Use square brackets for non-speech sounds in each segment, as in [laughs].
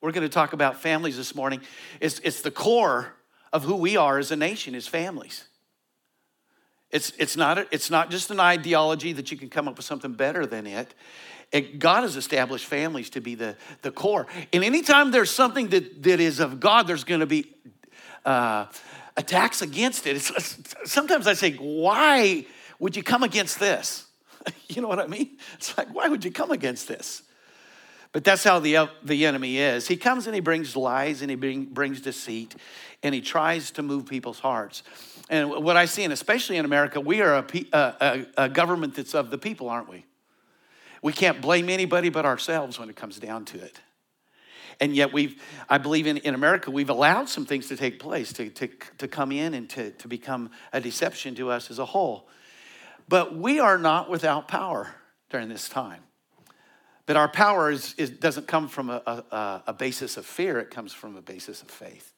We're going to talk about families this morning. It's, it's the core of who we are as a nation, is families. It's, it's, not a, it's not just an ideology that you can come up with something better than it. it. God has established families to be the, the core. And anytime there's something that, that is of God, there's going to be uh, attacks against it. It's, sometimes I say, why would you come against this? [laughs] you know what I mean? It's like, why would you come against this? But that's how the, the enemy is. He comes and he brings lies and he bring, brings deceit and he tries to move people's hearts. And what I see, and especially in America, we are a, a, a government that's of the people, aren't we? We can't blame anybody but ourselves when it comes down to it. And yet, we've, I believe in, in America, we've allowed some things to take place, to, to, to come in and to, to become a deception to us as a whole. But we are not without power during this time. But our power is, is doesn't come from a, a, a basis of fear, it comes from a basis of faith.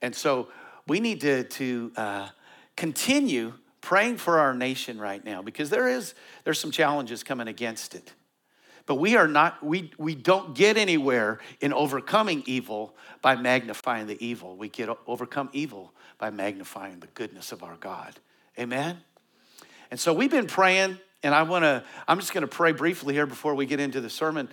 And so we need to, to uh, continue praying for our nation right now because there is there's some challenges coming against it. But we are not we we don't get anywhere in overcoming evil by magnifying the evil. We get overcome evil by magnifying the goodness of our god. Amen? And so we've been praying and i want to i'm just going to pray briefly here before we get into the sermon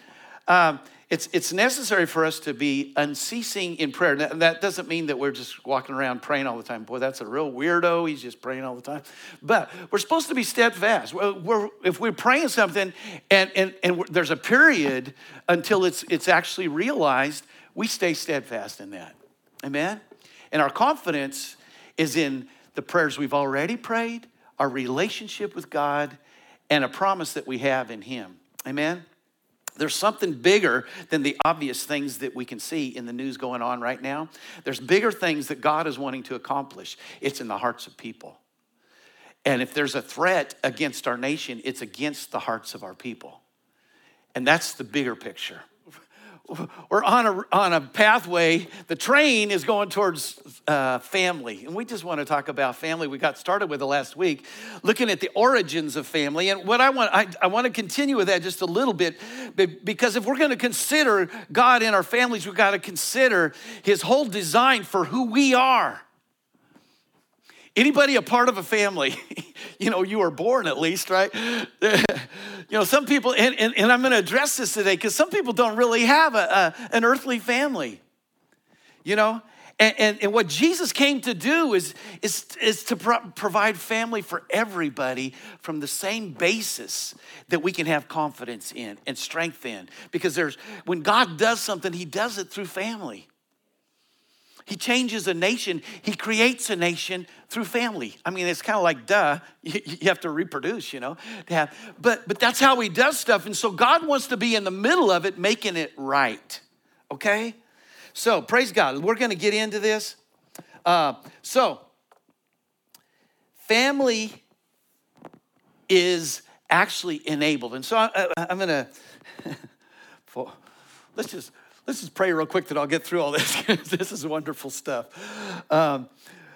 um, it's, it's necessary for us to be unceasing in prayer. Now, that doesn't mean that we're just walking around praying all the time. Boy, that's a real weirdo. He's just praying all the time. But we're supposed to be steadfast. We're, if we're praying something and, and, and there's a period until it's, it's actually realized, we stay steadfast in that. Amen? And our confidence is in the prayers we've already prayed, our relationship with God, and a promise that we have in Him. Amen? There's something bigger than the obvious things that we can see in the news going on right now. There's bigger things that God is wanting to accomplish. It's in the hearts of people. And if there's a threat against our nation, it's against the hearts of our people. And that's the bigger picture we're on a, on a pathway. The train is going towards uh, family. And we just want to talk about family. We got started with it last week, looking at the origins of family. And what I want, I, I want to continue with that just a little bit, because if we're going to consider God in our families, we've got to consider his whole design for who we are. Anybody a part of a family? [laughs] you know, you were born at least, right? [laughs] you know, some people, and, and, and I'm going to address this today because some people don't really have a, a, an earthly family, you know? And, and, and, what Jesus came to do is, is, is to pro- provide family for everybody from the same basis that we can have confidence in and strength in. Because there's, when God does something, He does it through family. He changes a nation, He creates a nation through family. I mean, it's kind of like, duh, [laughs] you, you, have to reproduce, you know, have, but, but that's how He does stuff. And so God wants to be in the middle of it, making it right, okay? So, praise God. We're going to get into this. Uh, so, family is actually enabled. And so I, am going to, let's just let's just pray real quick that I'll get through all this. [laughs] this is wonderful stuff. Um,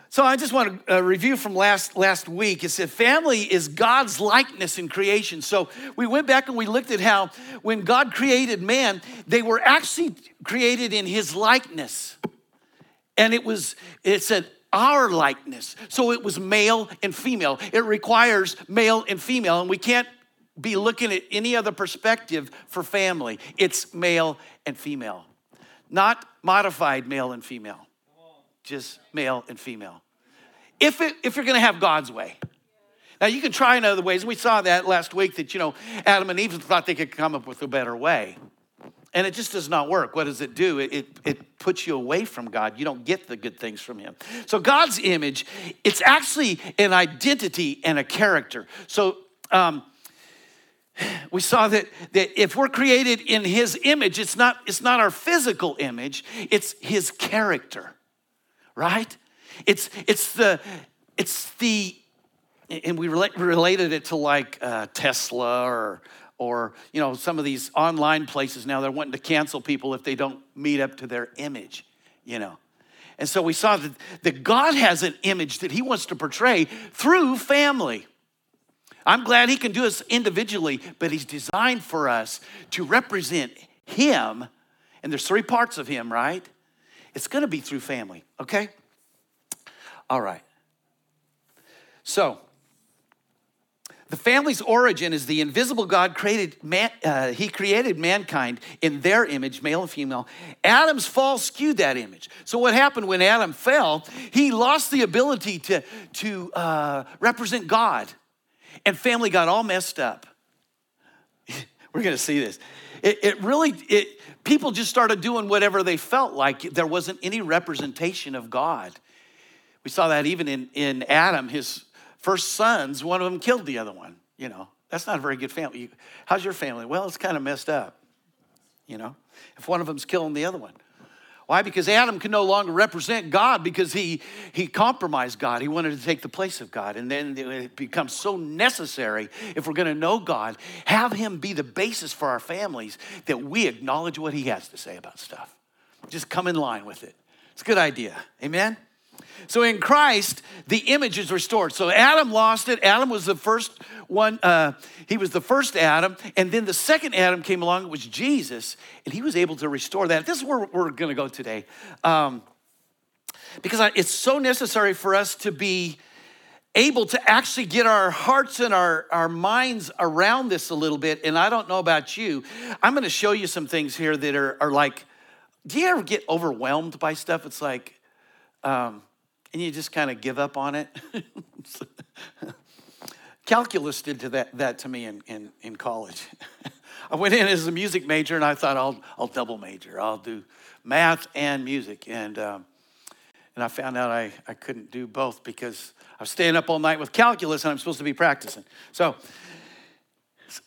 so I just want to uh, review from last, last week. It said family is God's likeness in creation. So we went back and we looked at how when God created man, they were actually created in his likeness. And it was, it said, our likeness. So it was male and female. It requires male and female, and we can't be looking at any other perspective for family. It's male and female, not modified male and female, just male and female. If, it, if you're gonna have God's way. Now, you can try in other ways. We saw that last week that, you know, Adam and Eve thought they could come up with a better way. And it just does not work. What does it do? It, it, it, puts you away from God. You don't get the good things from Him. So, God's image, it's actually an identity and a character. So, um, we saw that, that if we're created in his image, it's not, it's not our physical image, it's his character, right? It's, it's the, it's the, and we relate, related it to like uh, Tesla or, or, you know, some of these online places now, they're wanting to cancel people if they don't meet up to their image, you know. And so we saw that, that God has an image that he wants to portray through family. I'm glad he can do us individually, but he's designed for us to represent him and there's three parts of him, right? It's gonna be through family, okay? All right. So, the family's origin is the invisible God created man, uh, he created mankind in their image, male and female. Adam's fall skewed that image. So what happened when Adam fell? He lost the ability to, to uh, represent God, and family got all messed up. [laughs] We're going to see this. It, it really, it, people just started doing whatever they felt like. There wasn't any representation of God. We saw that even in, in Adam, his first sons, one of them killed the other one. You know, that's not a very good family. How's your family? Well, it's kind of messed up. You know, if one of them's killing the other one. Why? Because Adam can no longer represent God because he, he compromised God. He wanted to take the place of God. And then it becomes so necessary, if we're going to know God, have Him be the basis for our families that we acknowledge what He has to say about stuff. Just come in line with it. It's a good idea. Amen? So in Christ, the image is restored. So Adam lost it. Adam was the first one, uh, he was the first Adam. And then the second Adam came along, it was Jesus, and he was able to restore that. This is where we're going to go today. Um, because I, it's so necessary for us to be able to actually get our hearts and our, our minds around this a little bit. And I don't know about you. I'm going to show you some things here that are, are like, do you ever get overwhelmed by stuff? It's like, um, and you just kind of give up on it. [laughs] Calculus did to that, that to me in, in, in college. [laughs] I went in as a music major and I thought I'll, I'll double major. I'll do math and music. And, um, and I found out I, I couldn't do both because I was staying up all night with calculus and I'm supposed to be practicing. So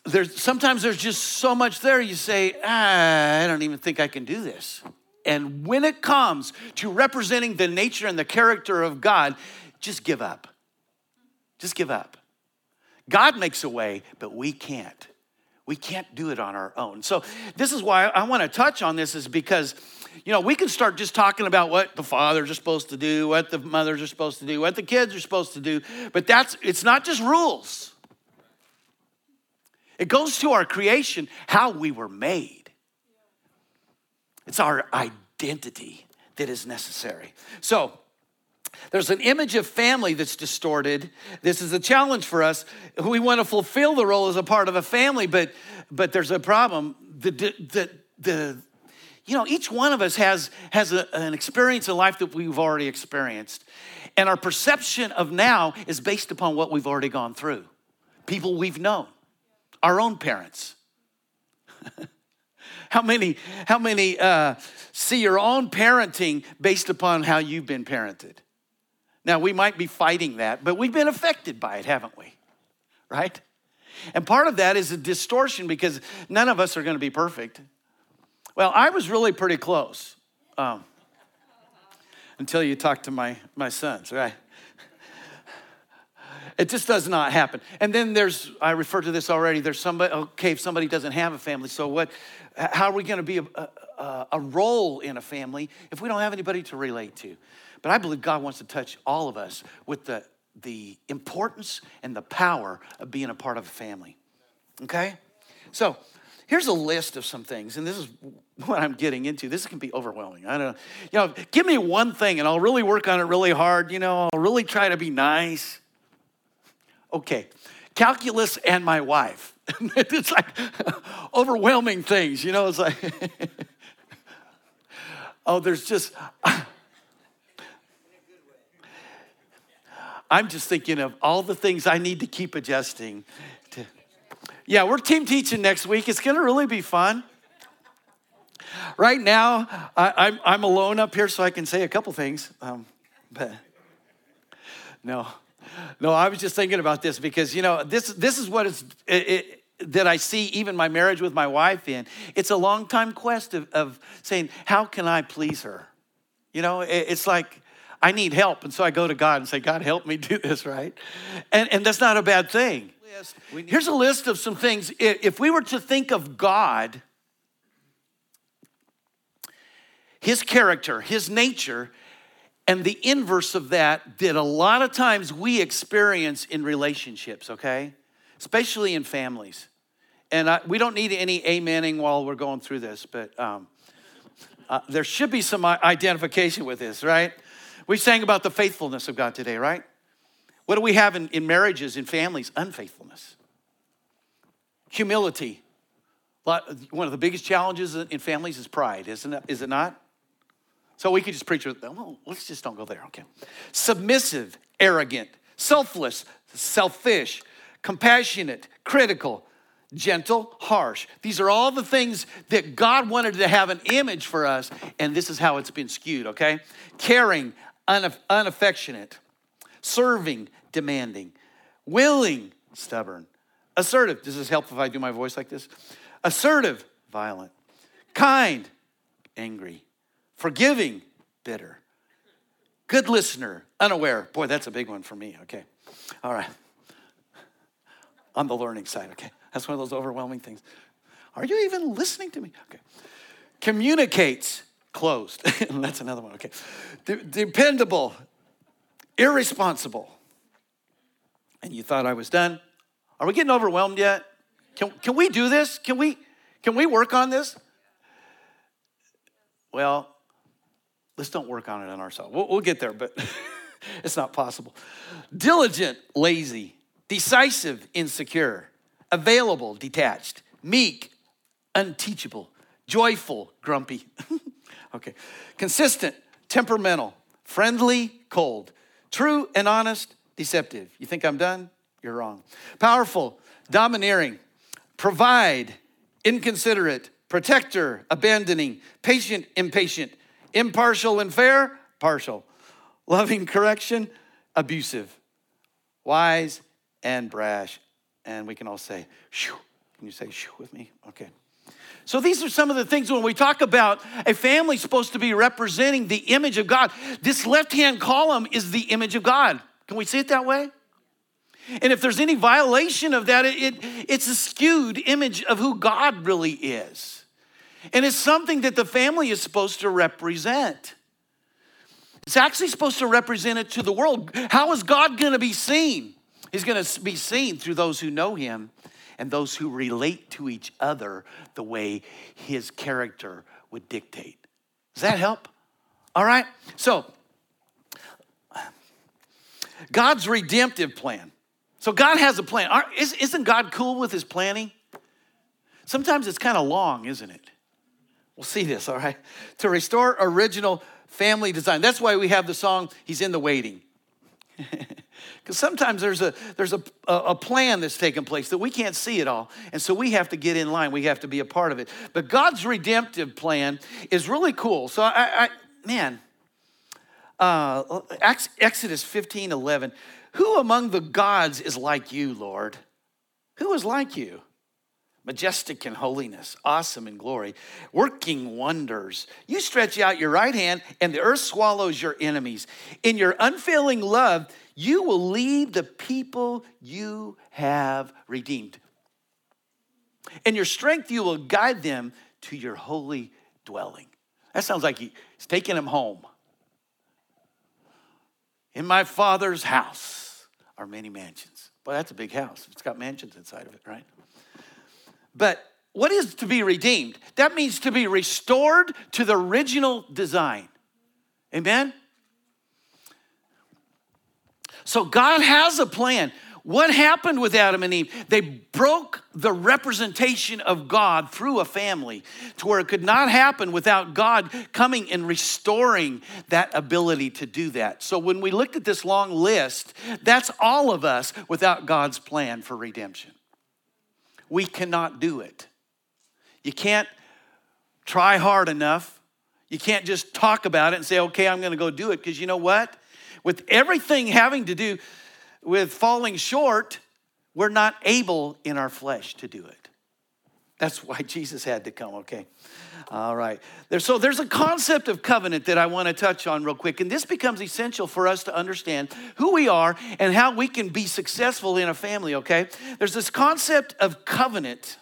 there's, sometimes there's just so much there you say, ah, I don't even think I can do this. And when it comes to representing the nature and the character of God, just give up. Just give up. God makes a way, but we can't. We can't do it on our own. So, this is why I want to touch on this, is because, you know, we can start just talking about what the fathers are supposed to do, what the mothers are supposed to do, what the kids are supposed to do, but that's, it's not just rules. It goes to our creation, how we were made. It's our identity that is necessary. So, there's an image of family that's distorted. This is a challenge for us. We want to fulfill the role as a part of a family, but but there's a problem. The the the you know each one of us has has a, an experience in life that we've already experienced, and our perception of now is based upon what we've already gone through, people we've known, our own parents. [laughs] How many, how many uh, see your own parenting based upon how you've been parented? Now, we might be fighting that, but we've been affected by it, haven't we? Right? And part of that is a distortion because none of us are going to be perfect. Well, I was really pretty close um, until you talk to my, my sons, right? It just does not happen. And then there's, I referred to this already, there's somebody, okay, if somebody doesn't have a family, so what, how are we going to be a, a, a, role in a family if we don't have anybody to relate to? But I believe God wants to touch all of us with the, the importance and the power of being a part of a family. Okay? So here's a list of some things, and this is what I'm getting into. This can be overwhelming. I don't you know, give me one thing and I'll really work on it really hard. You know, I'll really try to be nice. Okay, calculus and my wife. [laughs] it's like overwhelming things, you know. It's like, [laughs] oh, there's just. [laughs] I'm just thinking of all the things I need to keep adjusting. To, yeah, we're team teaching next week. It's going to really be fun. Right now, I, am I'm, I'm alone up here, so I can say a couple things. Um, but no, no, I was just thinking about this because you know this this is what is it, it, that I see even my marriage with my wife in. It's a long time quest of, of saying, how can I please her? You know, it, it's like I need help, and so I go to God and say, God, help me do this right, and and that's not a bad thing. Here's a list of some things. If we were to think of God, His character, His nature and the inverse of that that a lot of times we experience in relationships, okay? Especially in families. And I, we don't need any amening while we're going through this, but um, Uh, there should be some identification with this, right? We sang about the faithfulness of God today, right? What do we have in, in marriages, in families? Unfaithfulness, humility. One of the biggest challenges in families is pride, isn't it? Is it not? So we could just preach with, well, let's just don't go there, okay? Submissive, arrogant, selfless, selfish, compassionate, critical, gentle, harsh. These are all the things that God wanted to have an image for us, and this is how it's been skewed, okay? Caring, unaff- unaffectionate, serving, demanding, willing, stubborn, assertive. Does this help if I do my voice like this? Assertive, violent, kind, angry, forgiving, bitter, good listener, unaware. Boy, that's a big one for me, okay? All right. On the learning side, okay? That's one of those overwhelming things. Are you even listening to me? Okay. Communicates, closed. [laughs] That's another one, okay. De- dependable, irresponsible. And you thought I was done? Are we getting overwhelmed yet? Can, can we do this? Can we, can we work on this? Well, let's don't work on it on ourselves. We'll, we'll get there, but [laughs] it's not possible. Diligent, lazy, decisive, insecure, available, detached, meek, unteachable, joyful, grumpy. [laughs] okay. Consistent, temperamental, friendly, cold, true and honest, deceptive. You think I'm done? You're wrong. Powerful, domineering, provide, inconsiderate, protector, abandoning, patient, impatient, impartial and fair, partial, loving correction, abusive, wise and brash. And we can all say, shoo. Can you say shoo with me? Okay. So these are some of the things when we talk about a family supposed to be representing the image of God. This left hand column is the image of God. Can we see it that way? And if there's any violation of that, it, it, it's a skewed image of who God really is. And it's something that the family is supposed to represent. It's actually supposed to represent it to the world. How is God going to be seen? He's going to be seen through those who know him and those who relate to each other the way his character would dictate. Does that help? All right? So, God's redemptive plan. So, God has a plan. Isn't God cool with his planning? Sometimes it's kind of long, isn't it? We'll see this, all right? To restore original family design. That's why we have the song, He's in the Waiting. [laughs] Because sometimes there's a there's a, a plan that's taking place that we can't see it all. And so we have to get in line. We have to be a part of it. But God's redemptive plan is really cool. So I, I man, uh, Exodus 15, 11. Who among the gods is like you, Lord? Who is like you? Majestic in holiness, awesome in glory, working wonders. You stretch out your right hand, and the earth swallows your enemies. In your unfailing love, you will lead the people you have redeemed. In your strength, you will guide them to your holy dwelling. That sounds like he's taking them home. In my father's house are many mansions. Well, that's a big house. It's got mansions inside of it, right? But what is to be redeemed? That means to be restored to the original design. Amen? So God has a plan. What happened with Adam and Eve? They broke the representation of God through a family to where it could not happen without God coming and restoring that ability to do that. So when we looked at this long list, that's all of us without God's plan for redemption we cannot do it. You can't try hard enough. You can't just talk about it and say, okay, I'm going to go do it. Because you know what? With everything having to do with falling short, we're not able in our flesh to do it. That's why Jesus had to come, okay? All right. There, so there's a concept of covenant that I want to touch on real quick. And this becomes essential for us to understand who we are and how we can be successful in a family, okay? There's this concept of covenant.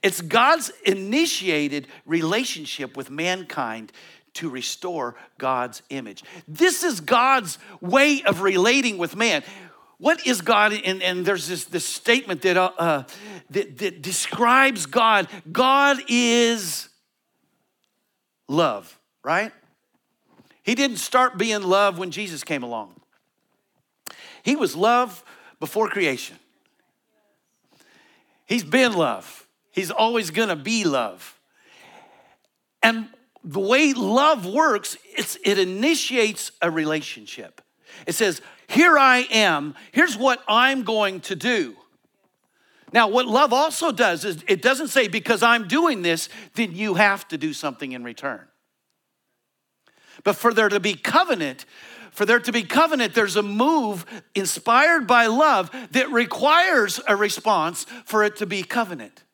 It's God's initiated relationship with mankind to restore God's image. This is God's way of relating with man. What is God? And, and there's this, this statement that, uh, uh, that, that describes God God is love, right? He didn't start being love when Jesus came along. He was love before creation. He's been love. He's always gonna be love. And the way love works, it initiates a relationship. It says, Here I am, here's what I'm going to do. Now, what love also does is it doesn't say, Because I'm doing this, then you have to do something in return. But for there to be covenant, for there to be covenant, there's a move inspired by love that requires a response for it to be covenant.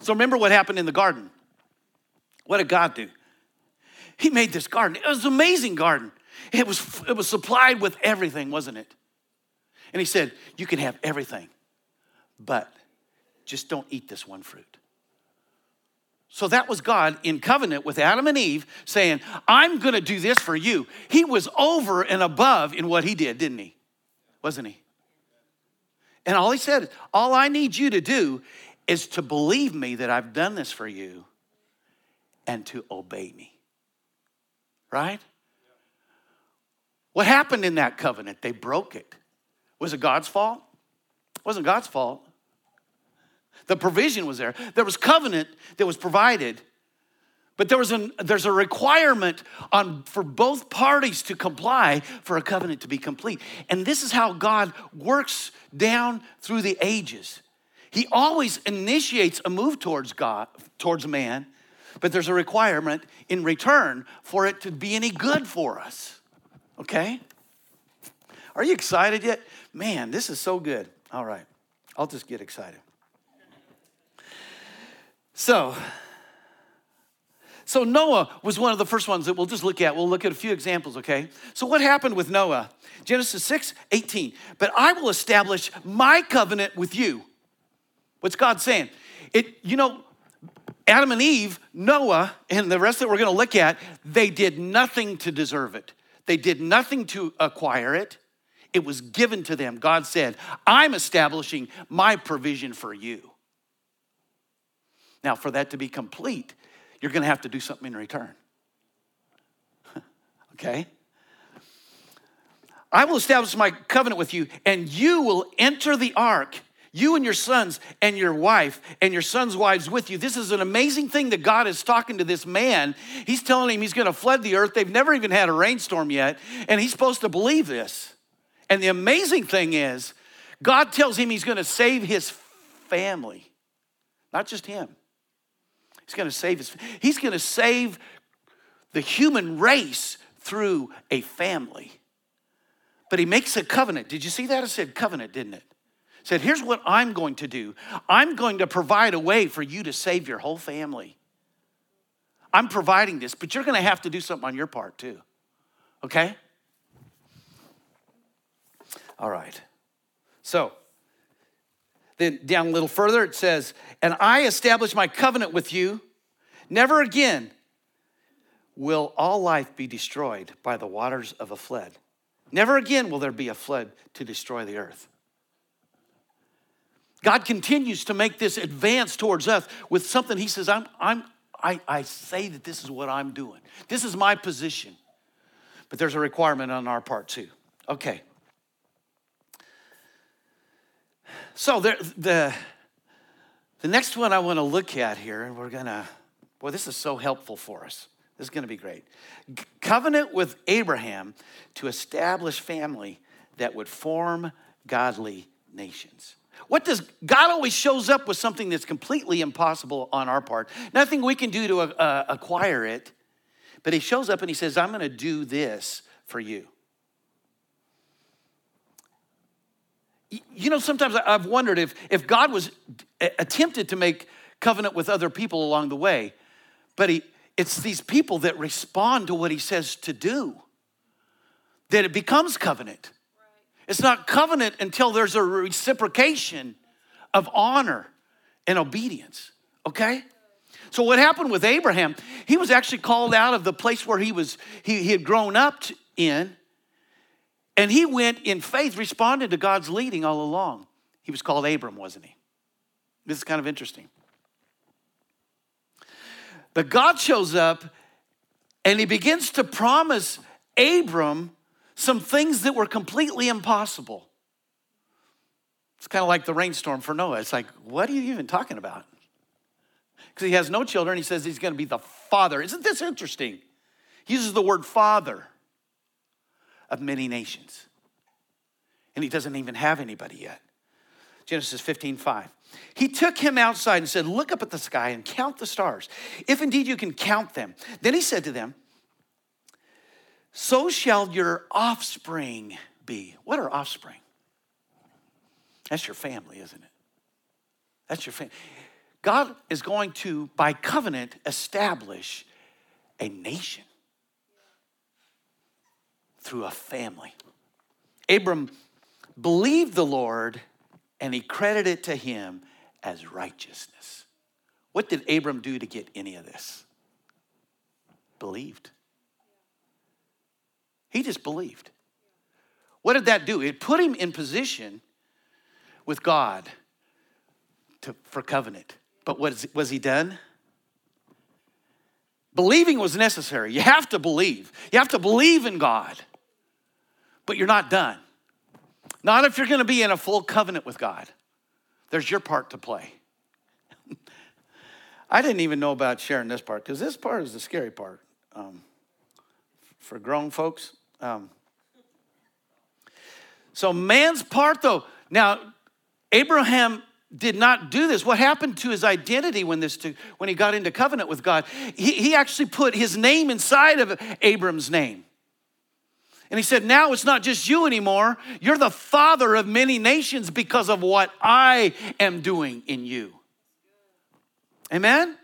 So remember what happened in the garden. What did God do? He made this garden. It was an amazing garden. It was, it was supplied with everything, wasn't it? And he said, You can have everything, but just don't eat this one fruit. So that was God in covenant with Adam and Eve saying, I'm gonna do this for you. He was over and above in what he did, didn't he? Wasn't he? And all he said, is, all I need you to do is to believe me that I've done this for you and to obey me. Right? What happened in that covenant? They broke it. Was it God's fault? It wasn't God's fault. The provision was there. There was covenant that was provided, but there was an, there's a requirement on, for both parties to comply for a covenant to be complete. And this is how God works down through the ages. He always initiates a move towards God, towards man, but there's a requirement in return for it to be any good for us. Okay? Are you excited yet? Man, this is so good. All right, I'll just get excited. So, so Noah was one of the first ones that we'll just look at. We'll look at a few examples, okay? So what happened with Noah? Genesis 6, 18. But I will establish my covenant with you. What's God saying? It, you know, Adam and Eve, Noah, and the rest that we're gonna look at, they did nothing to deserve it. They did nothing to acquire it. It was given to them. God said, I'm establishing my provision for you. Now, for that to be complete, you're going to have to do something in return. [laughs] okay? I will establish my covenant with you, and you will enter the ark, you and your sons and your wife and your sons' wives with you. This is an amazing thing that God is talking to this man. He's telling him he's going to flood the earth. They've never even had a rainstorm yet, and he's supposed to believe this. And the amazing thing is, God tells him he's going to save his family, not just him. He's going to save his He's going to save the human race through a family. But he makes a covenant. Did you see that? It said covenant, didn't it said, here's what I'm going to do. I'm going to provide a way for you to save your whole family. I'm providing this, but you're going to have to do something on your part too. Okay? All right. So, then down a little further, it says, And I establish my covenant with you. Never again will all life be destroyed by the waters of a flood. Never again will there be a flood to destroy the earth. God continues to make this advance towards us with something He says, I'm, I'm, I, I say that this is what I'm doing. This is my position. But there's a requirement on our part too. Okay. So there, the, the next one I want to look at here, and we're going to, boy, this is so helpful for us. This is going to be great. Covenant with Abraham to establish family that would form godly nations. What does God always shows up with something that's completely impossible on our part? Nothing we can do to uh, acquire it, but He shows up and He says, I'm going to do this for you. You know, sometimes I've wondered if, if God was attempted to make covenant with other people along the way, but he, it's these people that respond to what he says to do that it becomes covenant. It's not covenant until there's a reciprocation of honor and obedience, okay? So what happened with Abraham, he was actually called out of the place where he was he, he had grown up in and he went in faith, responded to God's leading all along. He was called Abram, wasn't he? This is kind of interesting. But God shows up and he begins to promise Abram some things that were completely impossible. It's kind of like the rainstorm for Noah. It's like, what are you even talking about? Because he has no children. He says he's going to be the father. Isn't this interesting? He uses the word father of many nations. And he doesn't even have anybody yet. Genesis 15, 5. He took him outside and said, Look up at the sky and count the stars, if indeed you can count them. Then he said to them, So shall your offspring be. What are offspring? That's your family, isn't it? That's your family. God is going to, by covenant, establish a nation through a family. Abram believed the Lord and he credited it to him as righteousness. What did Abram do to get any of this? Believed. He just believed. What did that do? It put him in position with God to, for covenant. But was, was he done? Believing was necessary. You have to believe. You have to believe in God. But you're not done. Not if you're going to be in a full covenant with God. There's your part to play. [laughs] I didn't even know about sharing this part because this part is the scary part um, for grown folks. Um, so, man's part, though, now, Abraham did not do this. What happened to his identity when this to, when he got into covenant with God? He, he actually put his name inside of Abram's name. And he said, Now it's not just you anymore. You're the father of many nations because of what I am doing in you. Amen?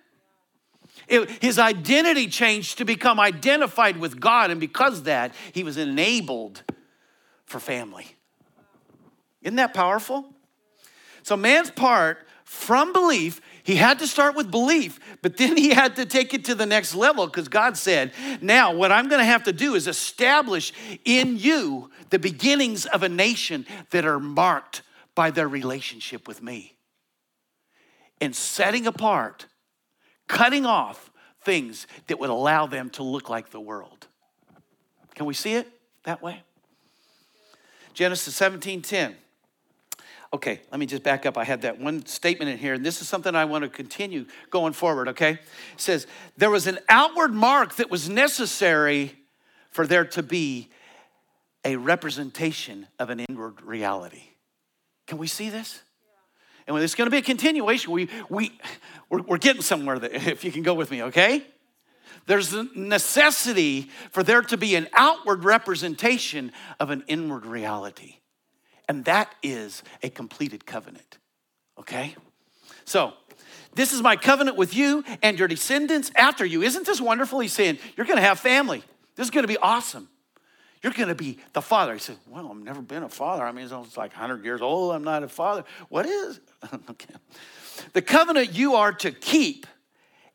It, his identity changed to become identified with God, and because that, he was enabled for family. Isn't that powerful? So, man's part from belief, he had to start with belief, but then he had to take it to the next level because God said, Now, what I'm going to have to do is establish in you the beginnings of a nation that are marked by their relationship with me. And setting apart, cutting off things that would allow them to look like the world. Can we see it that way? Genesis 17 10. Okay, let me just back up. I had that one statement in here, and this is something I want to continue going forward, okay? It says, There was an outward mark that was necessary for there to be a representation of an inward reality. Can we see this? And it's going to be a continuation. We, we, we're, we're getting somewhere, that, [laughs] if you can go with me, okay? There's a necessity for there to be an outward representation of an inward reality. And that is a completed covenant. Okay? So, this is my covenant with you and your descendants after you. Isn't this wonderful? He's saying, You're gonna have family. This is gonna be awesome. You're gonna be the father. He said, Well, I've never been a father. I mean, it's almost like 100 years old. I'm not a father. What is? [laughs] okay. The covenant you are to keep,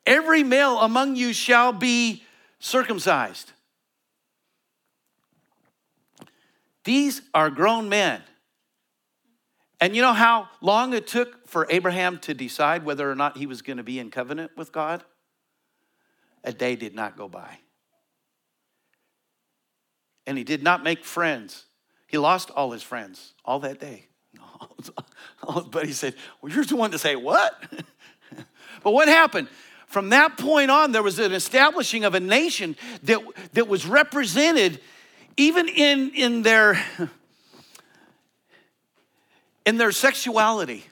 every male among you shall be circumcised. These are grown men. And you know how long it took for Abraham to decide whether or not he was going to be in covenant with God? A day did not go by. And he did not make friends. He lost all his friends all that day. [laughs] But he said, Well, you're the one to say what? [laughs] but what happened? From that point on, there was an establishing of a nation that, that was represented even in, in their [laughs] in their sexuality,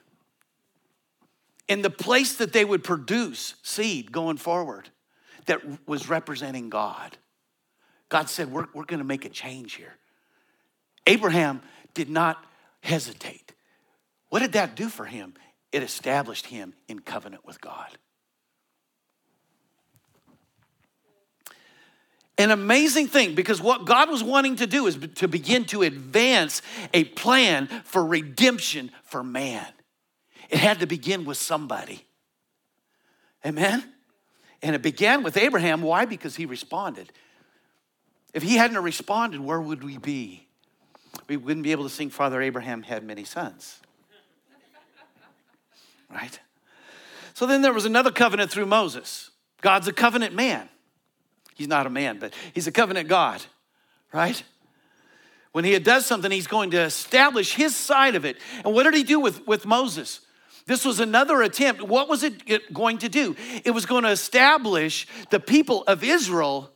in the place that they would produce seed going forward that was representing God. God said, We're, we're going to make a change here. Abraham did not hesitate. What did that do for him? It established him in covenant with God. An amazing thing because what God was wanting to do is to begin to advance a plan for redemption for man. It had to begin with somebody. Amen? And it began with Abraham. Why? Because he responded. If he hadn't responded, where would we be? We wouldn't be able to sing, Father Abraham had many sons. [laughs] Right? So then there was another covenant through Moses. God's a covenant man. He's not a man, but he's a covenant God, right? When he does something, he's going to establish his side of it. And what did he do with, with Moses? This was another attempt. What was it going to do? It was going to establish the people of Israel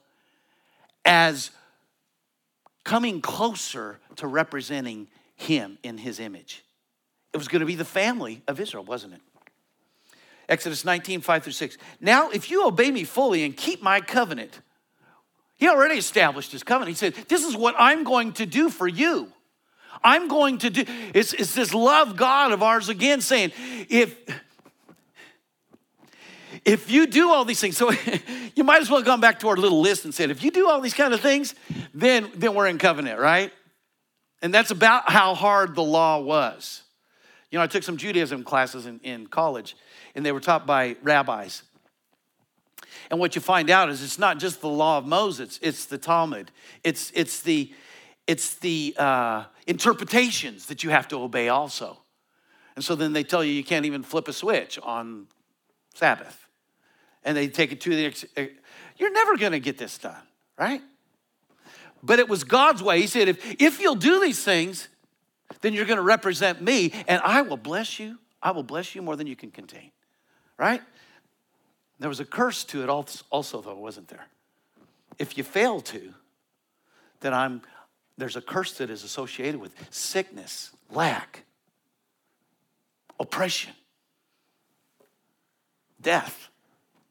as coming closer to representing him in his image. It was going to be the family of Israel, wasn't it? Exodus 19, 5 through 6. Now, if you obey me fully and keep my covenant, he already established his covenant. He said, This is what I'm going to do for you. I'm going to do. It's, it's this love God of ours again saying, if if you do all these things, so [laughs] you might as well have gone back to our little list and said, if you do all these kind of things, then, then we're in covenant, right? And that's about how hard the law was. You know, I took some Judaism classes in, in college, and they were taught by rabbis. And what you find out is it's not just the law of Moses, it's the Talmud. It's, it's the, it's the uh, interpretations that you have to obey also. And so then they tell you you can't even flip a switch on Sabbath. And they take it to the, ex- you're never gonna get this done, right? But it was God's way. He said, if, if you'll do these things, then you're gonna represent me and I will bless you. I will bless you more than you can contain, right? There was a curse to it also, though, wasn't there? If you fail to, then I'm, there's a curse that is associated with sickness, lack, oppression, death,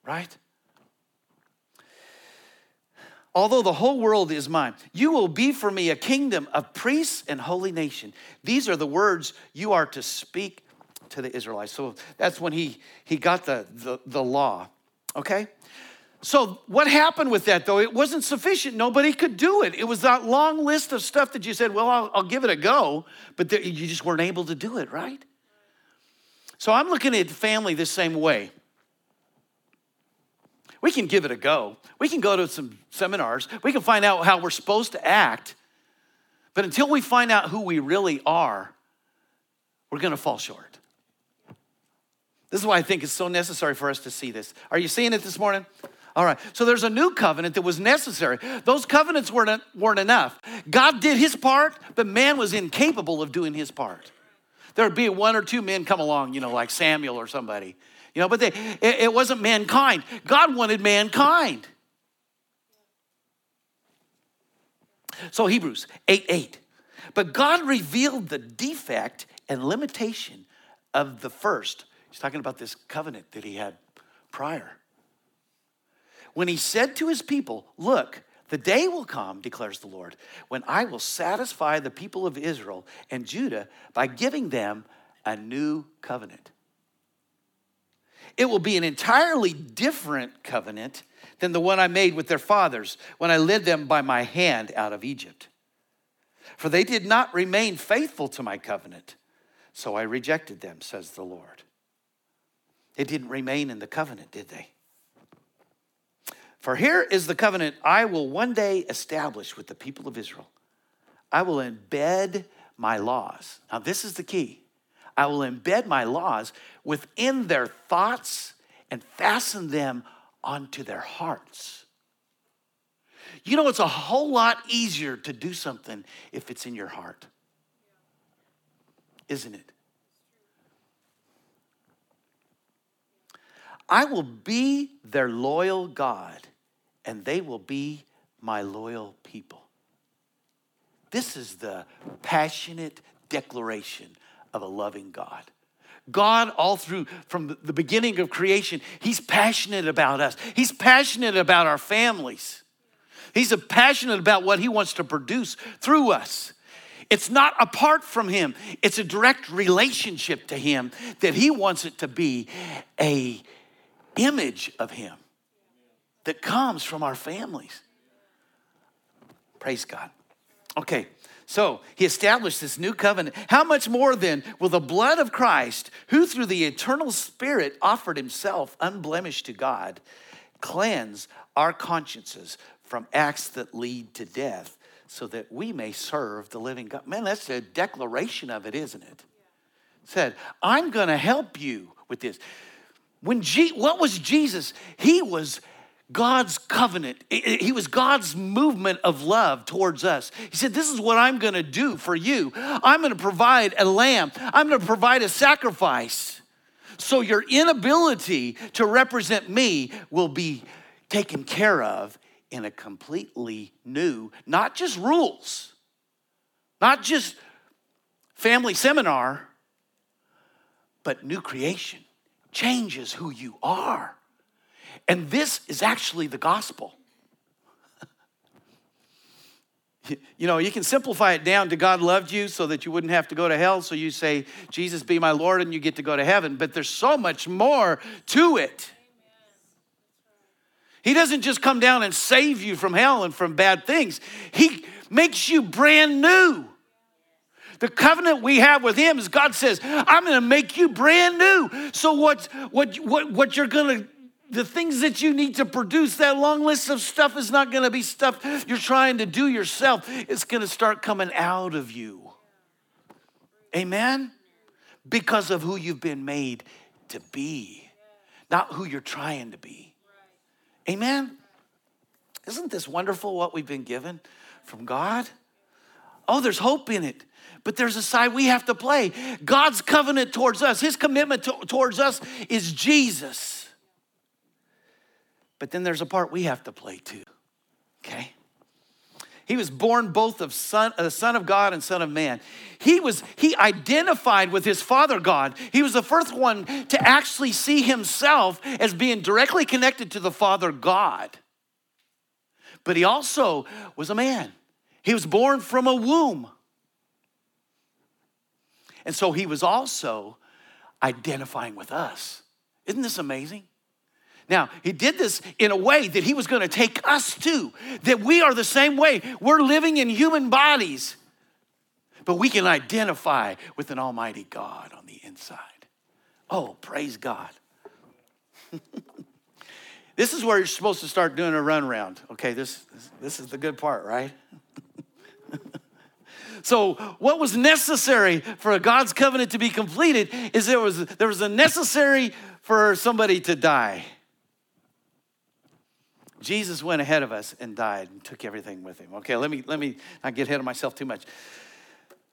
right? Although the whole world is mine, you will be for me a kingdom of priests and holy nation. These are the words you are to speak to the Israelites. So that's when he, he got the, the, the law. Okay? So, what happened with that though? It wasn't sufficient. Nobody could do it. It was that long list of stuff that you said, well, I'll, I'll give it a go, but there, you just weren't able to do it, right? So, I'm looking at family the same way. We can give it a go. We can go to some seminars. We can find out how we're supposed to act. But until we find out who we really are, we're going to fall short. This is why I think it's so necessary for us to see this. Are you seeing it this morning? All right. So there's a new covenant that was necessary. Those covenants weren't, weren't enough. God did his part, but man was incapable of doing his part. There'd be one or two men come along, you know, like Samuel or somebody, you know, but they, it, it wasn't mankind. God wanted mankind. So Hebrews 8 8. But God revealed the defect and limitation of the first He's talking about this covenant that he had prior. When he said to his people, Look, the day will come, declares the Lord, when I will satisfy the people of Israel and Judah by giving them a new covenant. It will be an entirely different covenant than the one I made with their fathers when I led them by my hand out of Egypt. For they did not remain faithful to my covenant, so I rejected them, says the Lord. They didn't remain in the covenant, did they? For here is the covenant I will one day establish with the people of Israel. I will embed my laws. Now, this is the key. I will embed my laws within their thoughts and fasten them onto their hearts. You know, it's a whole lot easier to do something if it's in your heart, isn't it? I will be their loyal God, and they will be my loyal people. This is the passionate declaration of a loving God. God, all through from the beginning of creation, He's passionate about us. He's passionate about our families. He's passionate about what He wants to produce through us. It's not apart from Him, it's a direct relationship to Him that He wants it to be a image of Him that comes from our families. Praise God. Okay, so he established this new covenant. How much more then will the blood of Christ, who through the eternal Spirit offered himself unblemished to God, cleanse our consciences from acts that lead to death so that we may serve the living God? Man, that's a declaration of it, isn't it? Said, I'm going to help you with this. When what was Jesus? He was God's covenant. He was God's movement of love towards us. He said, This is what I'm gonna do for you. I'm gonna provide a lamb, I'm gonna provide a sacrifice. So your inability to represent me will be taken care of in a completely new, not just rules, not just family seminar, but new creation changes who you are. And this is actually the gospel. [laughs] you know, you can simplify it down to God loved you so that you wouldn't have to go to hell. So you say, Jesus be my Lord, and you get to go to heaven. But there's so much more to it. He doesn't just come down and save you from hell and from bad things, He makes you brand new. The covenant we have with Him is God says, I'm going to make you brand new. So, what, what, what, what you're going to the things that you need to produce, that long list of stuff is not going to be stuff you're trying to do yourself. It's going to start coming out of you. Amen? Because of who you've been made to be, not who you're trying to be. Amen? Isn't this wonderful what we've been given from God? Oh, there's hope in it. But there's a side we have to play. God's covenant towards us, His commitment to, towards us is Jesus. But then there's a part we have to play too, okay? He was born both of son, uh, son of God and son of man. He was he identified with his father God. He was the first one to actually see himself as being directly connected to the Father God. But he also was a man. He was born from a womb. And so he was also identifying with us. Isn't this amazing? Now, he did this in a way that he was going to take us to, that we are the same way. We're living in human bodies, but we can identify with an almighty God on the inside. Oh, praise God. [laughs] this is where you're supposed to start doing a run around. Okay, this, this, this is the good part, right? [laughs] So, what was necessary for God's covenant to be completed is there was, there was a necessary for somebody to die. Jesus went ahead of us and died and took everything with him. Okay, let me let me not get ahead of myself too much.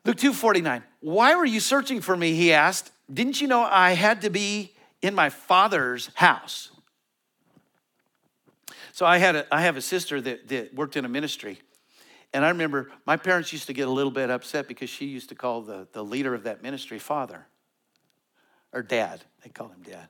Luke 2:49. Why were you searching for me? He asked. Didn't you know I had to be in my father's house? So I had a, I have a sister that, that worked in a ministry and I remember my parents used to get a little bit upset because she used to call the, the leader of that ministry father or dad. They called him dad.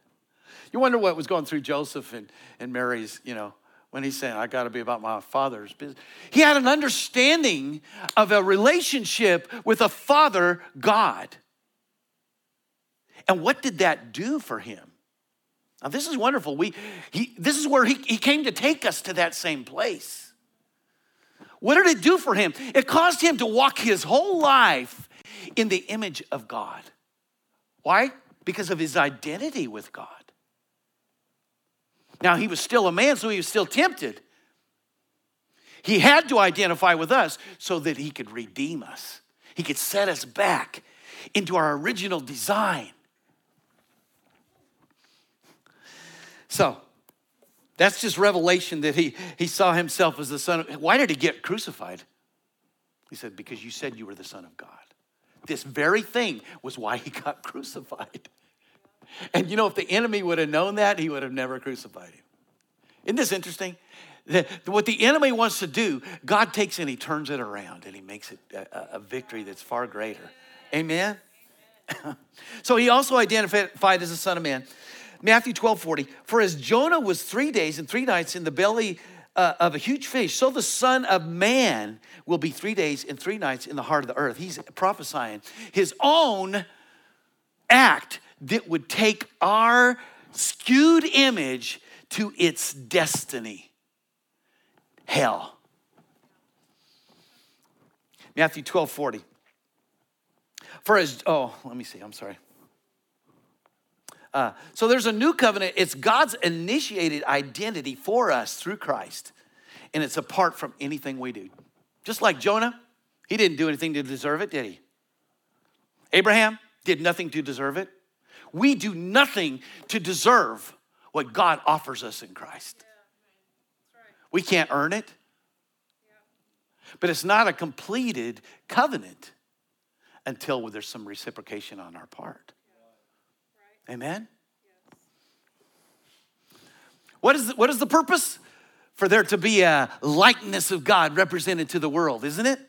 You wonder what was going through Joseph and, and Mary's, you know, when he's saying, I got to be about my father's business. He had an understanding of a relationship with a father, God. And what did that do for him? Now, this is wonderful. We, he, this is where he, he came to take us to that same place. What did it do for him? It caused him to walk his whole life in the image of God. Why? Because of his identity with God. Now, he was still a man, so he was still tempted. He had to identify with us so that he could redeem us, he could set us back into our original design. So, that's just revelation that he, he saw himself as the Son of Why did he get crucified? He said, Because you said you were the Son of God. This very thing was why he got [laughs] crucified. And you know, if the enemy would have known that, he would have never crucified him. Isn't this interesting? The, what the enemy wants to do, God takes and he turns it around and he makes it a, a victory that's far greater. Amen? [laughs] so he also identified as the son of man. Matthew 12, 40. For as Jonah was three days and three nights in the belly uh, of a huge fish, so the Son of Man will be three days and three nights in the heart of the earth. He's prophesying his own act that would take our skewed image to its destiny hell. Matthew 12, 40. For as, oh, let me see, I'm sorry. Uh, so there's a new covenant. It's God's initiated identity for us through Christ, and it's apart from anything we do. Just like Jonah, he didn't do anything to deserve it, did he? Abraham did nothing to deserve it. We do nothing to deserve what God offers us in Christ. We can't earn it. But it's not a completed covenant until there's some reciprocation on our part. Amen? What is, the, what is the purpose? For there to be a likeness of God represented to the world, isn't it?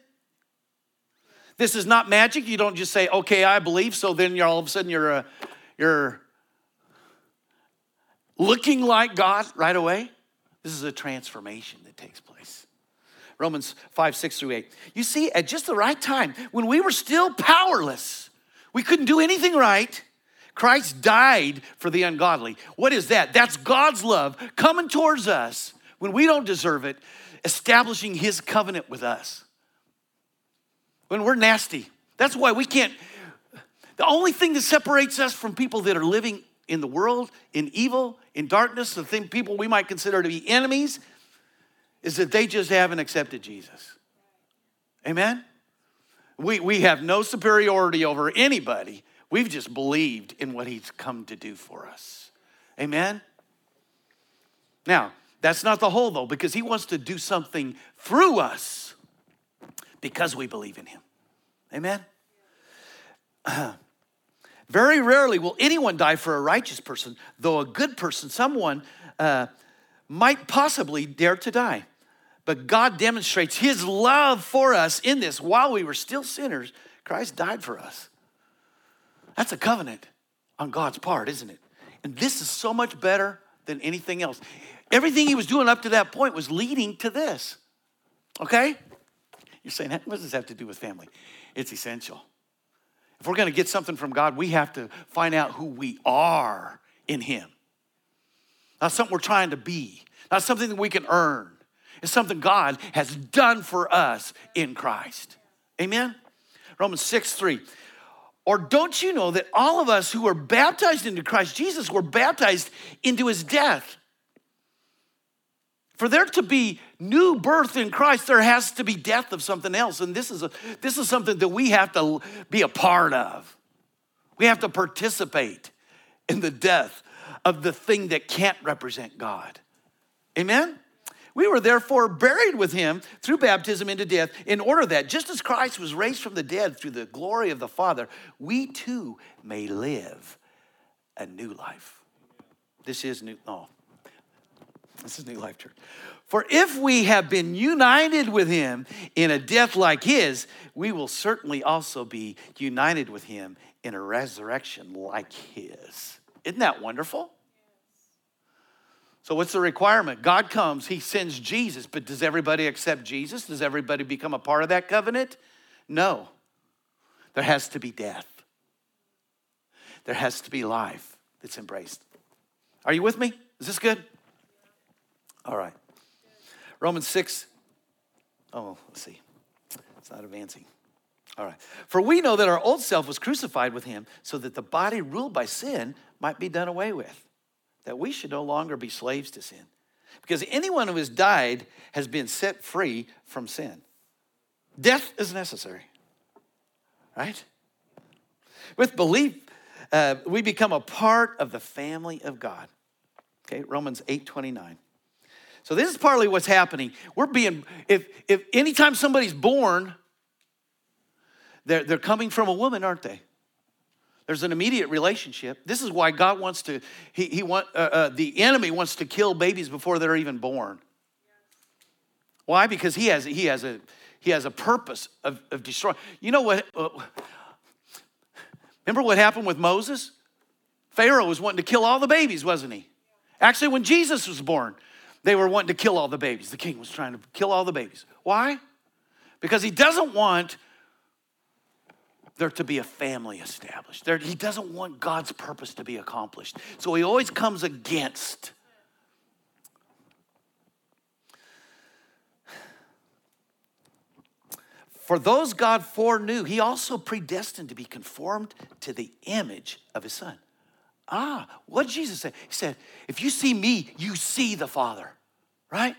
This is not magic. You don't just say, okay, I believe, so then you're all of a sudden you're, a, you're looking like God right away. This is a transformation that takes place. Romans 5, 6 through 8. You see, at just the right time, when we were still powerless, we couldn't do anything right. Christ died for the ungodly. What is that? That's God's love coming towards us when we don't deserve it, establishing his covenant with us. When we're nasty. That's why we can't. The only thing that separates us from people that are living in the world, in evil, in darkness, the thing people we might consider to be enemies, is that they just haven't accepted Jesus. Amen? We, we have no superiority over anybody. We've just believed in what he's come to do for us. Amen? Now, that's not the whole though, because he wants to do something through us because we believe in him. Amen? [clears throat] very rarely will anyone die for a righteous person, though a good person, someone uh, might possibly dare to die. But God demonstrates his love for us in this. While we were still sinners, Christ died for us. That's a covenant on God's part, isn't it? And this is so much better than anything else. Everything he was doing up to that point was leading to this. Okay? You're saying, that what does this have to do with family? It's essential. If we're going to get something from God, we have to find out who we are in him. Not something we're trying to be, not something that we can earn. It's something God has done for us in Christ. Amen? Romans 6 3. Or don't you know that all of us who were baptized into Christ Jesus were baptized into his death? For there to be new birth in Christ, there has to be death of something else. And this is, a, this is something that we have to be a part of. We have to participate in the death of the thing that can't represent God. Amen? We were therefore buried with him through baptism into death, in order that just as Christ was raised from the dead through the glory of the Father, we too may live a new life. This is new. Oh, this is New Life Church. For if we have been united with him in a death like his, we will certainly also be united with him in a resurrection like his. Isn't that wonderful? So, what's the requirement? God comes, He sends Jesus, but does everybody accept Jesus? Does everybody become a part of that covenant? No. There has to be death, there has to be life that's embraced. Are you with me? Is this good? All right. Romans 6. Oh, let's see. It's not advancing. All right. For we know that our old self was crucified with him so that the body ruled by sin might be done away with that we should no longer be slaves to sin. Because anyone who has died has been set free from sin. Death is necessary, right? With belief, uh, we become a part of the family of God. Okay, Romans 8 29. So this is partly what's happening. We're being, if if anytime somebody's born, they're, they're coming from a woman, aren't they? There's an immediate relationship. This is why God wants to, he, he want, uh, uh, the enemy wants to kill babies before they're even born. Why? Because he has, he has, a, he has a purpose of, of destroying. You know what? Uh, remember what happened with Moses? Pharaoh was wanting to kill all the babies, wasn't he? Actually, when Jesus was born, they were wanting to kill all the babies. The king was trying to kill all the babies. Why? Because he doesn't want there to be a family established. There, he doesn't want God's purpose to be accomplished. So he always comes against. For those God foreknew, he also predestined to be conformed to the image of his son. Ah, what did Jesus say? He said, if you see me, you see the Father, right?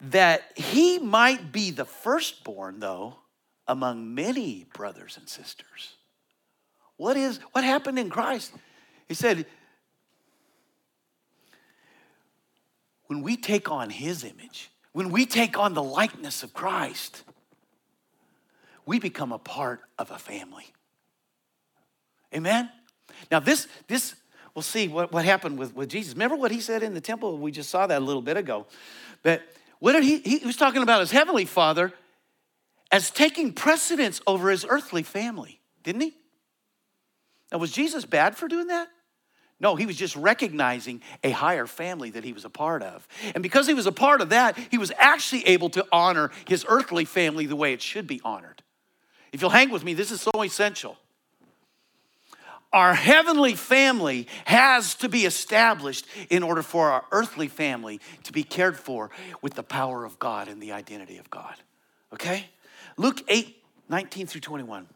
That he might be the firstborn, though, among many brothers and sisters. What is what happened in Christ? He said, when we take on his image, when we take on the likeness of Christ, we become a part of a family. Amen? Now, this, this we'll see what, what happened with, with Jesus. Remember what he said in the temple? We just saw that a little bit ago. But what did he, he was talking about his heavenly father as taking precedence over his earthly family, didn't he? Now, was Jesus bad for doing that? No, he was just recognizing a higher family that he was a part of. And because he was a part of that, he was actually able to honor his earthly family the way it should be honored. If you'll hang with me, this is so essential. Our heavenly family has to be established in order for our earthly family to be cared for with the power of God and the identity of God. Okay? Luke 8, 19 through 21.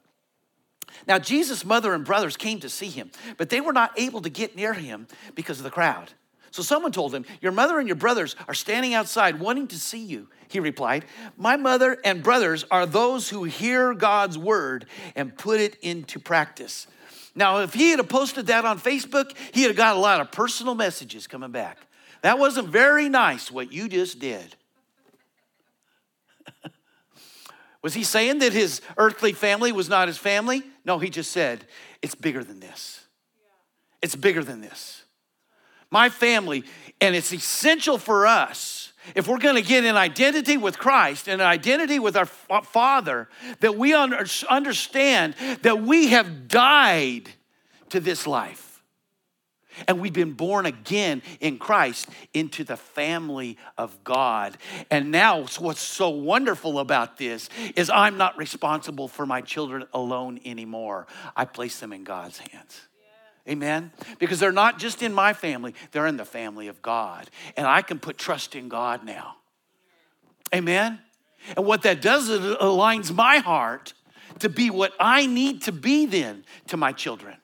Now, Jesus' mother and brothers came to see him, but they were not able to get near him because of the crowd. So someone told him, Your mother and your brothers are standing outside wanting to see you. He replied, My mother and brothers are those who hear God's word and put it into practice. Now, if he had posted that on Facebook, he had got a lot of personal messages coming back. That wasn't very nice what you just did. [laughs] was he saying that his earthly family was not his family? No, he just said, It's bigger than this. It's bigger than this. My family, and it's essential for us if we're going to get an identity with Christ and an identity with our Father, that we understand that we have died to this life. And we've been born again in Christ into the family of God. And now, what's so wonderful about this is I'm not responsible for my children alone anymore. I place them in God's hands. Amen? Because they're not just in my family, they're in the family of God. And I can put trust in God now. Amen? And what that does, it aligns my heart to be what I need to be then to my children.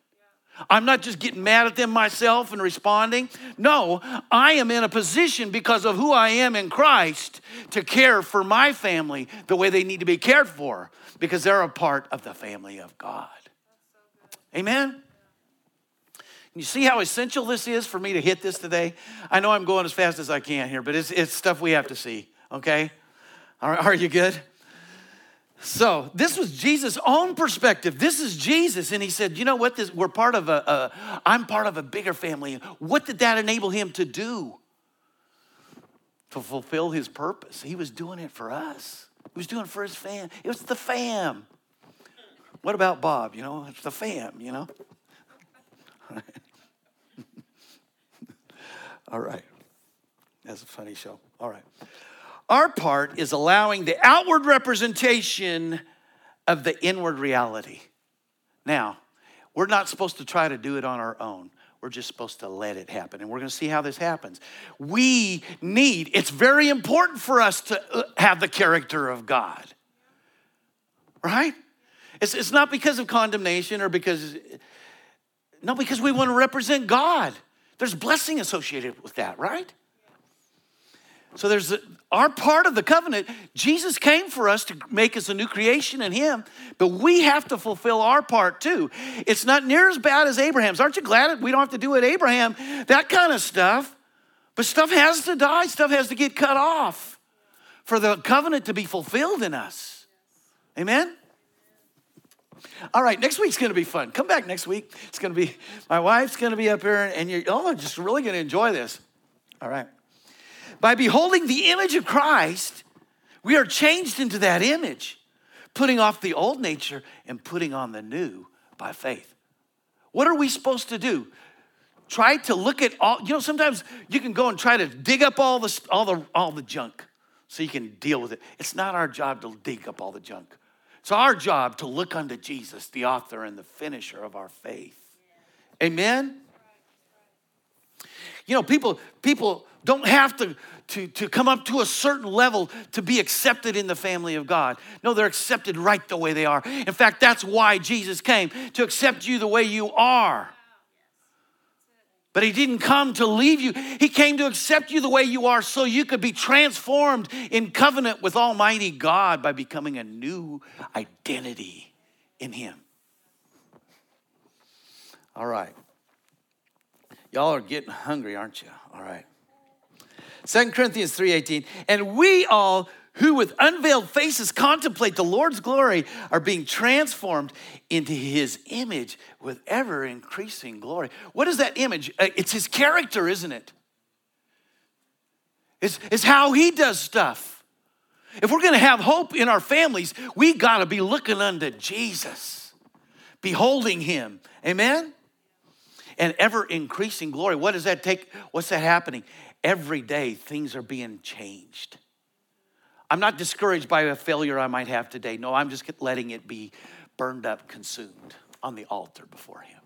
I'm not just getting mad at them myself and responding. No, I am in a position because of who I am in Christ to care for my family the way they need to be cared for because they're a part of the family of God. Amen? You see how essential this is for me to hit this today? I know I'm going as fast as I can here, but it's, it's stuff we have to see, okay? Are, are you good? So this was Jesus' own perspective. This is Jesus, and he said, "You know what? This, we're part of a, a. I'm part of a bigger family. What did that enable him to do? To fulfill his purpose. He was doing it for us. He was doing it for his fam. It was the fam. What about Bob? You know, it's the fam. You know, All right. That's a funny show. All right. Our part is allowing the outward representation of the inward reality. Now, we're not supposed to try to do it on our own. We're just supposed to let it happen. And we're going to see how this happens. We need, it's very important for us to uh, have the character of God, right? It's, it's not because of condemnation or because no, because we want to represent God. There's blessing associated with that, right? So there's a, our part of the covenant. Jesus came for us to make us a new creation in Him, but we have to fulfill our part too. It's not near as bad as Abraham's. Aren't you glad we don't have to do it, Abraham? That kind of stuff. But stuff has to die, stuff has to get cut off for the covenant to be fulfilled in us. Amen? All right, next week's gonna be fun. Come back next week. It's gonna be, my wife's gonna be up here, and you're oh, just really gonna enjoy this. All right. By beholding the image of Christ, we are changed into that image, putting off the old nature and putting on the new by faith. What are we supposed to do? Try to look at all, you know, sometimes you can go and try to dig up all the, all the, all the junk so you can deal with it. It's not our job to dig up all the junk. It's our job to look unto Jesus, the author and the finisher of our faith. Amen? You know, people, people don't have to, to, to come up to a certain level to be accepted in the family of God. No, they're accepted right the way they are. In fact, that's why Jesus came to accept you the way you are. But he didn't come to leave you. He came to accept you the way you are so you could be transformed in covenant with Almighty God by becoming a new identity in him. All right. Y'all are getting hungry, aren't you? All right. Second Corinthians 3:18. And we all who with unveiled faces contemplate the Lord's glory are being transformed into his image with ever increasing glory. What is that image? Uh, it's his character, isn't it? It's, it's how he does stuff. If we're gonna have hope in our families, we gotta be looking unto Jesus, beholding him. Amen? And ever increasing glory. What does that take? What's that happening? Every day things are being changed. I'm not discouraged by a failure I might have today. No, I'm just letting it be burned up, consumed on the altar before Him.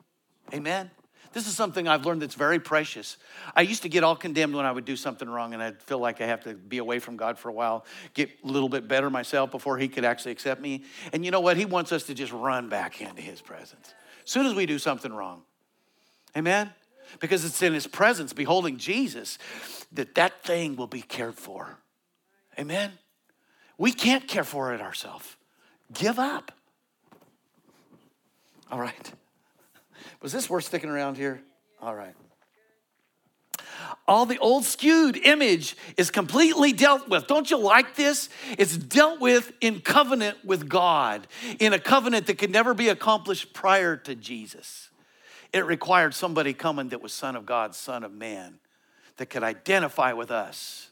Amen? This is something I've learned that's very precious. I used to get all condemned when I would do something wrong and I'd feel like I have to be away from God for a while, get a little bit better myself before He could actually accept me. And you know what? He wants us to just run back into His presence as soon as we do something wrong. Amen? Because it's in His presence, beholding Jesus, that that thing will be cared for. Amen? We can't care for it ourselves. Give up. All right. Was this worth sticking around here? All right. All the old skewed image is completely dealt with. Don't you like this? It's dealt with in covenant with God, in a covenant that could never be accomplished prior to Jesus. It required somebody coming that was Son of God, Son of Man, that could identify with us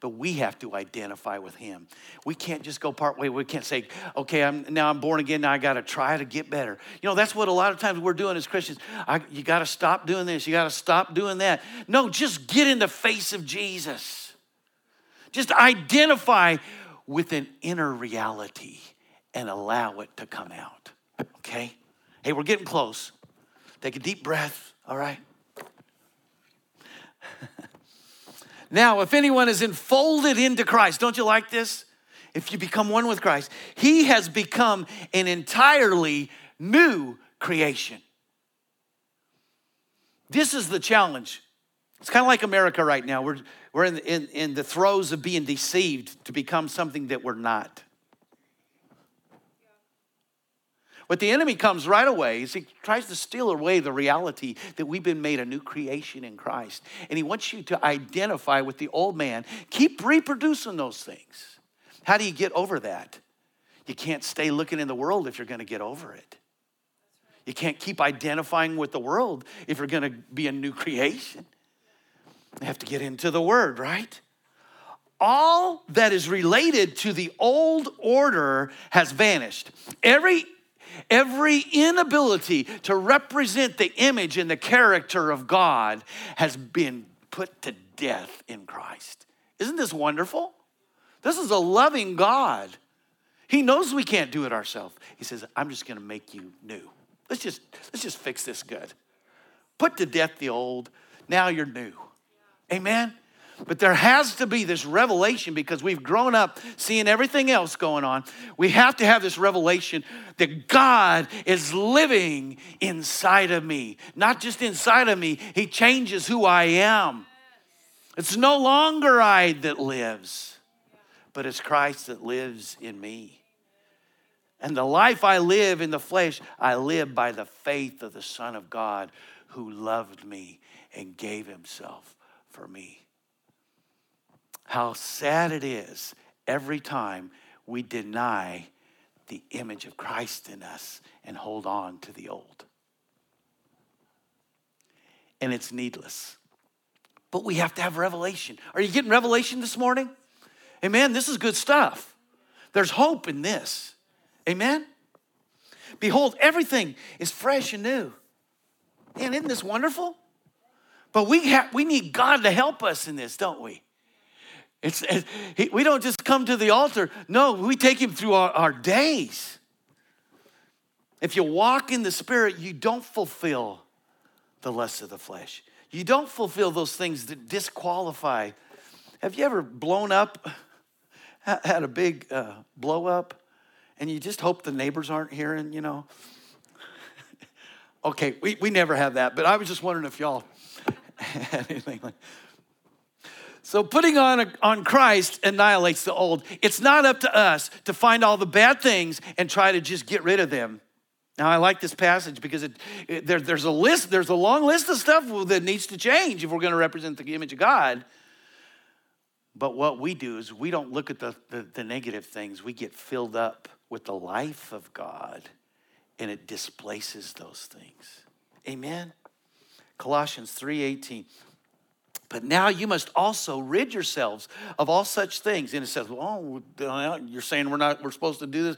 but we have to identify with him. We can't just go part way. We can't say, okay, I'm, now I'm born again. Now I got to try to get better. You know, that's what a lot of times we're doing as Christians. I, you got to stop doing this. You got to stop doing that. No, just get in the face of Jesus. Just identify with an inner reality and allow it to come out. Okay? Hey, we're getting close. Take a deep breath, all right? [laughs] Now, if anyone is enfolded into Christ, don't you like this? If you become one with Christ, he has become an entirely new creation. This is the challenge. It's kind of like America right now. We're, we're in, in, in the throes of being deceived to become something that we're not. What the enemy comes right away is he tries to steal away the reality that we've been made a new creation in Christ. And he wants you to identify with the old man. Keep reproducing those things. How do you get over that? You can't stay looking in the world if you're going to get over it. You can't keep identifying with the world if you're going to be a new creation. You have to get into the word, right? All that is related to the old order has vanished. Every Every inability to represent the image and the character of God has been put to death in Christ. Isn't this wonderful? This is a loving God. He knows we can't do it ourselves. He says, I'm just going to make you new. Let's just let's just fix this good. Put to death the old. Now you're new. Amen. But there has to be this revelation because we've grown up seeing everything else going on. We have to have this revelation that God is living inside of me. Not just inside of me, He changes who I am. It's no longer I that lives, but it's Christ that lives in me. And the life I live in the flesh, I live by the faith of the Son of God who loved me and gave Himself for me how sad it is every time we deny the image of Christ in us and hold on to the old. And it's needless. But we have to have revelation. Are you getting revelation this morning? Amen. This is good stuff. There's hope in this. Amen. Behold, everything is fresh and new. And isn't this wonderful? But we have we need God to help us in this, don't we? It's, it, we don't just come to the altar. No, we take him through our, our days. If you walk in the Spirit, you don't fulfill the lusts of the flesh. You don't fulfill those things that disqualify. Have you ever blown up, [laughs] had a big uh, blow up, and you just hope the neighbors aren't hearing, you know? [laughs] okay, we, we never have that, but I was just wondering if y'all [laughs] had anything like so putting on, on Christ annihilates the old. It's not up to us to find all the bad things and try to just get rid of them. Now, I like this passage because it, it there, there's a list, there's a long list of stuff that needs to change if we're going to represent the image of God. But what we do is we don't look at the, the, the negative things. We get filled up with the life of God and it displaces those things. Amen. Colossians 3:18. But now you must also rid yourselves of all such things. And it says, well, you're saying we're not we're supposed to do this.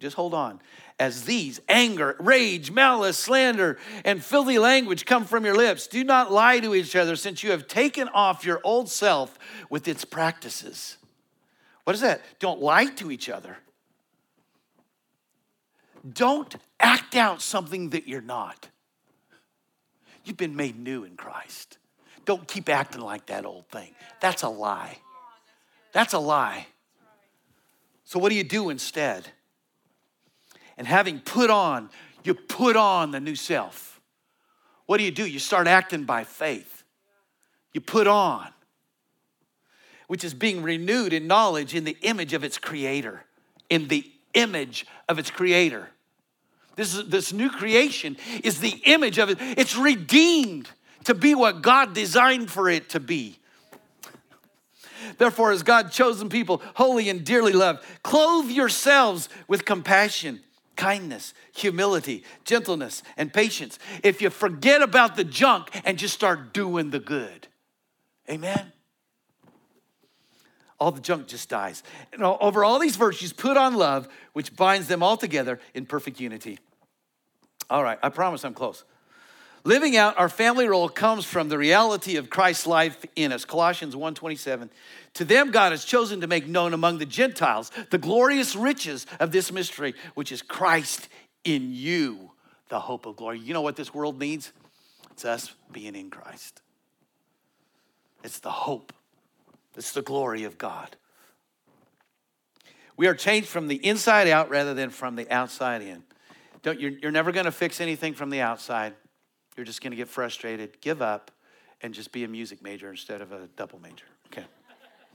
Just hold on. As these anger, rage, malice, slander, and filthy language come from your lips, do not lie to each other, since you have taken off your old self with its practices. What is that? Don't lie to each other. Don't act out something that you're not. You've been made new in Christ. Don't keep acting like that old thing. That's a lie. That's a lie. So, what do you do instead? And having put on, you put on the new self. What do you do? You start acting by faith. You put on, which is being renewed in knowledge in the image of its creator. In the image of its creator. This, is, this new creation is the image of it. It's redeemed to be what God designed for it to be. Therefore, as God chosen people, holy and dearly loved, clothe yourselves with compassion, kindness, humility, gentleness, and patience. If you forget about the junk and just start doing the good. Amen all the junk just dies. And over all these virtues, put on love, which binds them all together in perfect unity. All right, I promise I'm close. Living out our family role comes from the reality of Christ's life in us. Colossians 1:27. To them God has chosen to make known among the Gentiles the glorious riches of this mystery, which is Christ in you, the hope of glory. You know what this world needs? It's us being in Christ. It's the hope it's the glory of God. We are changed from the inside out rather than from the outside in. Don't, you're, you're never going to fix anything from the outside. You're just going to get frustrated, give up, and just be a music major instead of a double major. Okay.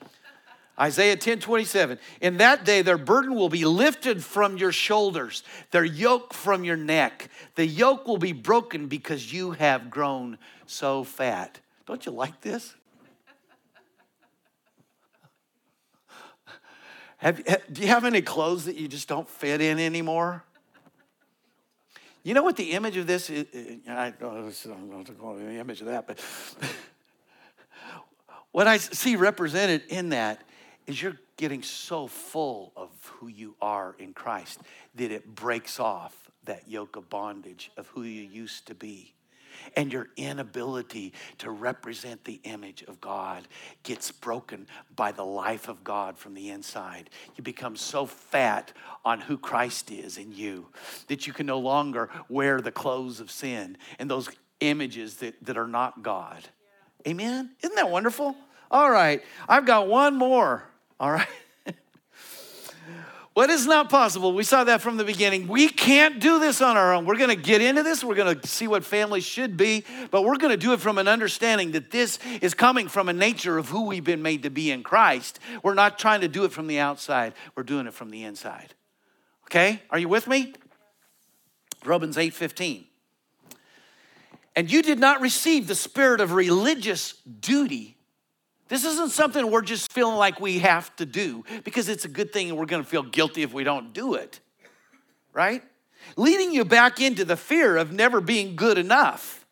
[laughs] Isaiah 10 27. In that day, their burden will be lifted from your shoulders, their yoke from your neck. The yoke will be broken because you have grown so fat. Don't you like this? [laughs] Have, do you have any clothes that you just don't fit in anymore? You know what the image of this is? Uh, uh, oh, I don't know to call the image of that, but [laughs] what I see represented in that is you're getting so full of who you are in Christ that it breaks off that yoke of bondage of who you used to be and your inability to represent the image of God gets broken by the life of God from the inside. You become so fat on who Christ is in you that you can no longer wear the clothes of sin and those images that, that are not God. Yeah. Amen? Isn't that wonderful? All right, I've got one more. All right. What is not possible? We saw that from the beginning. We can't do this on our own. We're going to get into this. We're going to see what family should be, but we're going to do it from an understanding that this is coming from a nature of who we've been made to be in Christ. We're not trying to do it from the outside, we're doing it from the inside. Okay? Are you with me? Romans 8 15. And you did not receive the spirit of religious duty this isn't something we're just feeling like we have to do because it's a good thing and we're going to feel guilty if we don't do it, right? Leading you back into the fear of never being good enough.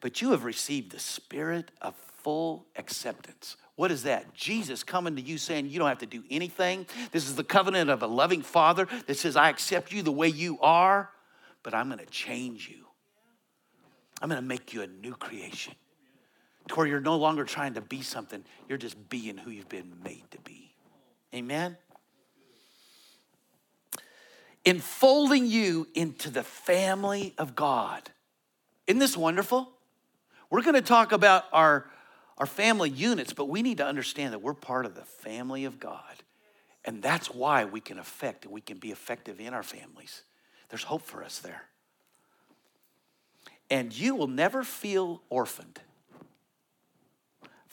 But you have received the spirit of full acceptance. What is that? Jesus coming to you saying you don't have to do anything. This is the covenant of a loving father that says, I accept you the way you are, but I'm going to change you. I'm going to make you a new creation to where you're no longer trying to be something, you're just being who you've been made to be. Amen? Enfolding you into the family of God. Isn't this wonderful? We're going to talk about our, our family units, but we need to understand that we're part of the family of God. And that's why we can affect and we can be effective in our families. There's hope for us there. And you will never feel orphaned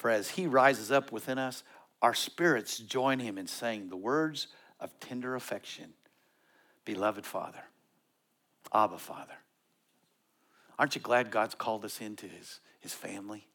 for as he rises up within us, our spirits join him in saying the words of tender affection Beloved Father. Abba, Father. Aren't you glad God's called us into his, his family?